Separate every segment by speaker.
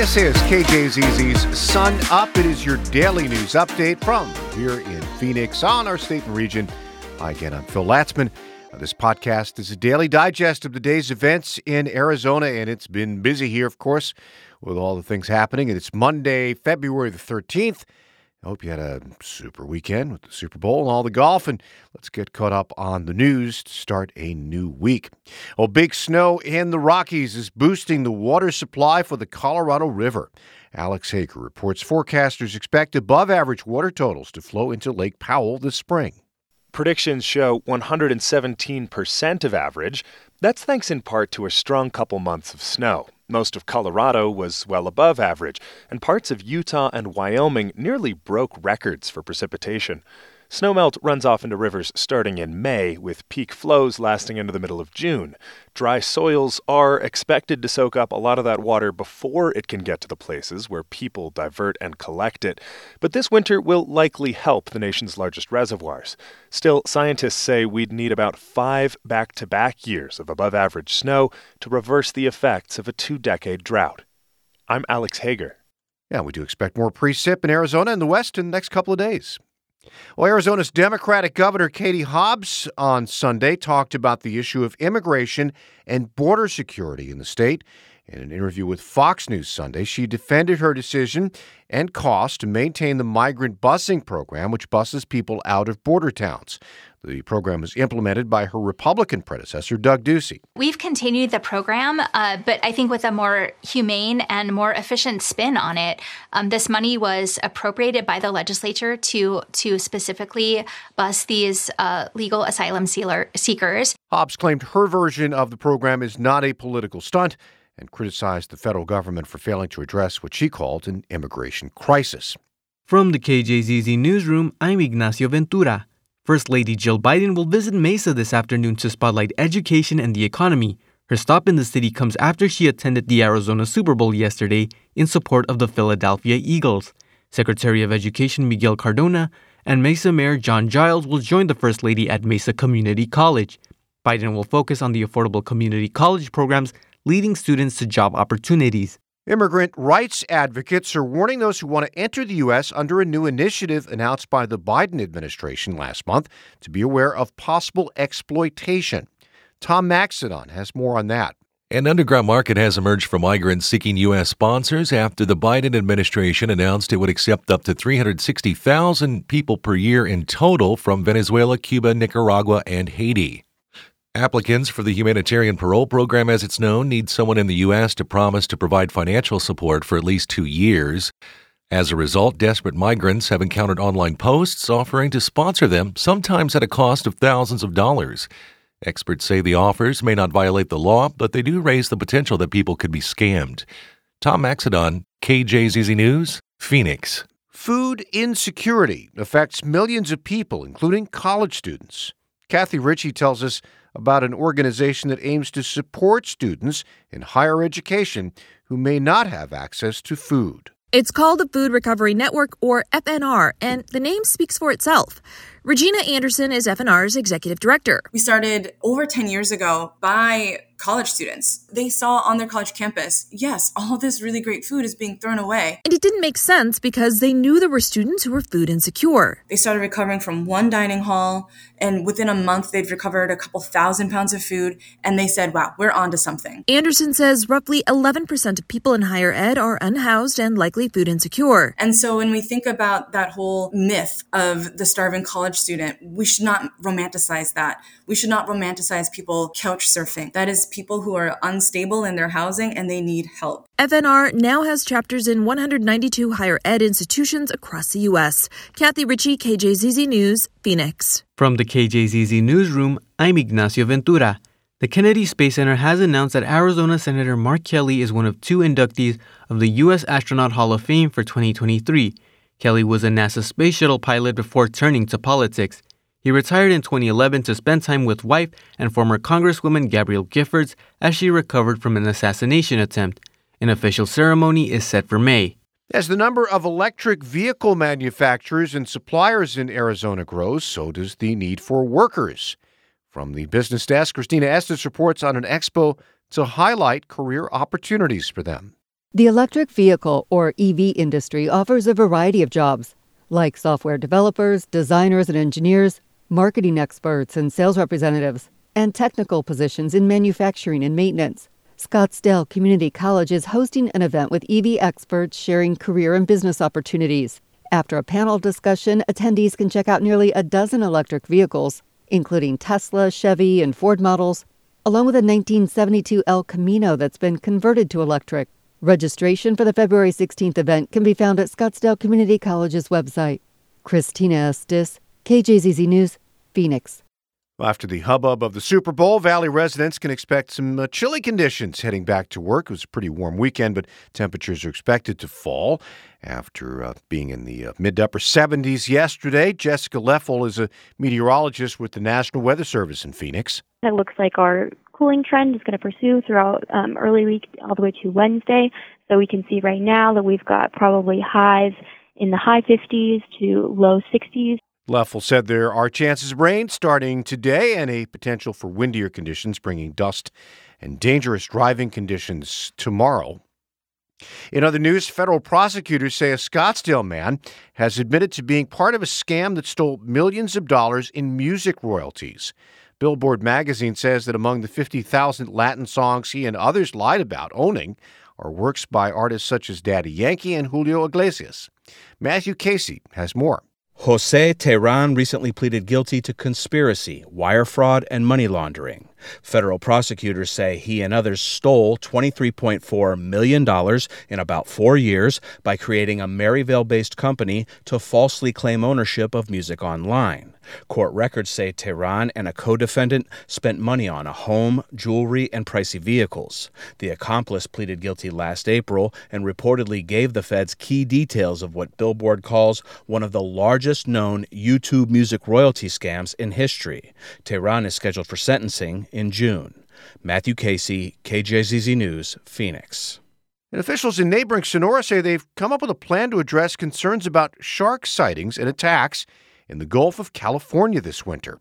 Speaker 1: This is KJZZ's Sun Up. It is your daily news update from here in Phoenix on our state and region. Again, I'm Phil Latzman. Uh, This podcast is a daily digest of the day's events in Arizona, and it's been busy here, of course, with all the things happening. And it's Monday, February the 13th. I hope you had a super weekend with the Super Bowl and all the golf. And let's get caught up on the news to start a new week. Well, big snow in the Rockies is boosting the water supply for the Colorado River. Alex Hager reports forecasters expect above average water totals to flow into Lake Powell this spring.
Speaker 2: Predictions show 117% of average. That's thanks in part to a strong couple months of snow. Most of Colorado was well above average, and parts of Utah and Wyoming nearly broke records for precipitation. Snowmelt runs off into rivers starting in May, with peak flows lasting into the middle of June. Dry soils are expected to soak up a lot of that water before it can get to the places where people divert and collect it. But this winter will likely help the nation's largest reservoirs. Still, scientists say we'd need about five back to back years of above average snow to reverse the effects of a two decade drought. I'm Alex Hager.
Speaker 1: Yeah, we do expect more precip in Arizona and the West in the next couple of days. Well, Arizona's Democratic Governor Katie Hobbs on Sunday talked about the issue of immigration and border security in the state. In an interview with Fox News Sunday, she defended her decision and cost to maintain the migrant busing program, which buses people out of border towns. The program was implemented by her Republican predecessor, Doug Ducey.
Speaker 3: We've continued the program, uh, but I think with a more humane and more efficient spin on it. Um, this money was appropriated by the legislature to to specifically bus these uh, legal asylum sealer, seekers.
Speaker 1: Hobbs claimed her version of the program is not a political stunt and criticized the federal government for failing to address what she called an immigration crisis.
Speaker 4: From the KJZZ Newsroom, I'm Ignacio Ventura. First Lady Jill Biden will visit Mesa this afternoon to spotlight education and the economy. Her stop in the city comes after she attended the Arizona Super Bowl yesterday in support of the Philadelphia Eagles. Secretary of Education Miguel Cardona and Mesa Mayor John Giles will join the First Lady at Mesa Community College. Biden will focus on the affordable community college programs leading students to job opportunities.
Speaker 1: Immigrant rights advocates are warning those who want to enter the U.S. under a new initiative announced by the Biden administration last month to be aware of possible exploitation. Tom Maxedon has more on that.
Speaker 5: An underground market has emerged for migrants seeking U.S. sponsors after the Biden administration announced it would accept up to 360,000 people per year in total from Venezuela, Cuba, Nicaragua, and Haiti. Applicants for the humanitarian parole program, as it's known, need someone in the U.S. to promise to provide financial support for at least two years. As a result, desperate migrants have encountered online posts offering to sponsor them, sometimes at a cost of thousands of dollars. Experts say the offers may not violate the law, but they do raise the potential that people could be scammed. Tom Maxedon, KJZZ News, Phoenix.
Speaker 1: Food insecurity affects millions of people, including college students. Kathy Ritchie tells us about an organization that aims to support students in higher education who may not have access to food.
Speaker 6: It's called the Food Recovery Network, or FNR, and the name speaks for itself. Regina Anderson is FNR's executive director.
Speaker 7: We started over 10 years ago by college students. They saw on their college campus, yes, all this really great food is being thrown away.
Speaker 6: And it didn't make sense because they knew there were students who were food insecure.
Speaker 7: They started recovering from one dining hall, and within a month, they'd recovered a couple thousand pounds of food, and they said, wow, we're onto something.
Speaker 6: Anderson says roughly 11% of people in higher ed are unhoused and likely food insecure.
Speaker 7: And so when we think about that whole myth of the starving college student, we should not romanticize that. We should not romanticize people couch surfing. That is people who are unstable in their housing and they need help.
Speaker 6: FNR now has chapters in 192 higher ed institutions across the U.S. Kathy Ritchie, KJZZ News, Phoenix.
Speaker 4: From the KJZZ Newsroom, I'm Ignacio Ventura. The Kennedy Space Center has announced that Arizona Senator Mark Kelly is one of two inductees of the U.S. Astronaut Hall of Fame for 2023. Kelly was a NASA space shuttle pilot before turning to politics. He retired in 2011 to spend time with wife and former Congresswoman Gabrielle Giffords as she recovered from an assassination attempt. An official ceremony is set for May.
Speaker 1: As the number of electric vehicle manufacturers and suppliers in Arizona grows, so does the need for workers. From the business desk, Christina Estes reports on an expo to highlight career opportunities for them.
Speaker 8: The electric vehicle, or EV industry, offers a variety of jobs, like software developers, designers and engineers, marketing experts and sales representatives, and technical positions in manufacturing and maintenance. Scottsdale Community College is hosting an event with EV experts sharing career and business opportunities. After a panel discussion, attendees can check out nearly a dozen electric vehicles, including Tesla, Chevy, and Ford models, along with a 1972 El Camino that's been converted to electric. Registration for the February 16th event can be found at Scottsdale Community College's website. Christina Estes, KJZZ News, Phoenix.
Speaker 1: After the hubbub of the Super Bowl, Valley residents can expect some uh, chilly conditions heading back to work. It was a pretty warm weekend, but temperatures are expected to fall after uh, being in the uh, mid to upper 70s yesterday. Jessica Leffel is a meteorologist with the National Weather Service in Phoenix.
Speaker 9: It looks like our cooling trend is going to pursue throughout um, early week all the way to Wednesday. So we can see right now that we've got probably highs in the high 50s to low 60s.
Speaker 1: Leffel said there are chances of rain starting today and a potential for windier conditions, bringing dust and dangerous driving conditions tomorrow. In other news, federal prosecutors say a Scottsdale man has admitted to being part of a scam that stole millions of dollars in music royalties. Billboard magazine says that among the 50,000 Latin songs he and others lied about owning are works by artists such as Daddy Yankee and Julio Iglesias. Matthew Casey has more.
Speaker 10: Jose Teran recently pleaded guilty to conspiracy, wire fraud, and money laundering. Federal prosecutors say he and others stole $23.4 million in about four years by creating a Maryvale based company to falsely claim ownership of music online. Court records say Teran and a co defendant spent money on a home, jewelry, and pricey vehicles. The accomplice pleaded guilty last April and reportedly gave the feds key details of what Billboard calls one of the largest known YouTube music royalty scams in history. Teran is scheduled for sentencing in June. Matthew Casey, KJZZ News, Phoenix.
Speaker 1: And officials in neighboring Sonora say they've come up with a plan to address concerns about shark sightings and attacks in the Gulf of California this winter.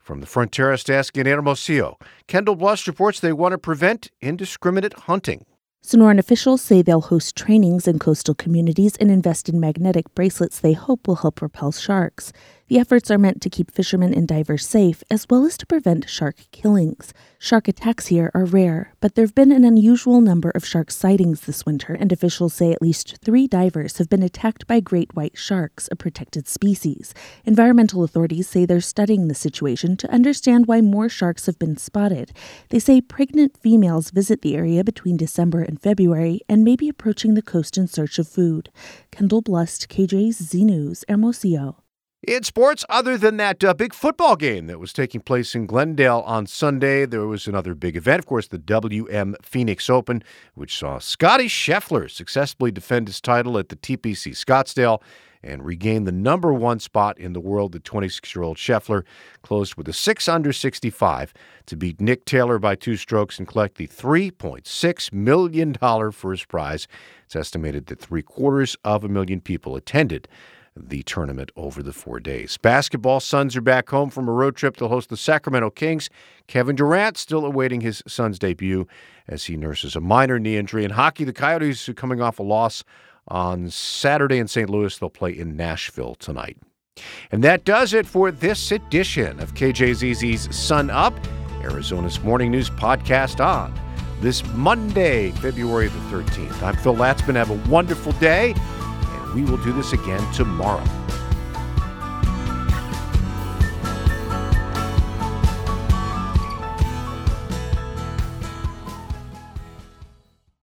Speaker 1: From the Fronteras desk in Hermosillo, Kendall Blust reports they want to prevent indiscriminate hunting.
Speaker 11: Sonoran officials say they'll host trainings in coastal communities and invest in magnetic bracelets they hope will help repel sharks. The efforts are meant to keep fishermen and divers safe, as well as to prevent shark killings. Shark attacks here are rare, but there have been an unusual number of shark sightings this winter, and officials say at least three divers have been attacked by great white sharks, a protected species. Environmental authorities say they're studying the situation to understand why more sharks have been spotted. They say pregnant females visit the area between December and February and may be approaching the coast in search of food. Kendall Blust, KJZZ News, Hermosillo.
Speaker 1: In sports, other than that uh, big football game that was taking place in Glendale on Sunday, there was another big event, of course, the WM Phoenix Open, which saw Scottie Scheffler successfully defend his title at the TPC Scottsdale and regain the number one spot in the world. The 26 year old Scheffler closed with a 6 under 65 to beat Nick Taylor by two strokes and collect the $3.6 million first prize. It's estimated that three quarters of a million people attended the tournament over the four days. Basketball, Suns are back home from a road trip to host the Sacramento Kings. Kevin Durant still awaiting his Suns debut as he nurses a minor knee injury. In hockey, the Coyotes are coming off a loss on Saturday in St. Louis. They'll play in Nashville tonight. And that does it for this edition of KJZZ's Sun Up, Arizona's morning news podcast on this Monday, February the 13th. I'm Phil Latzman. Have a wonderful day we will do this again tomorrow.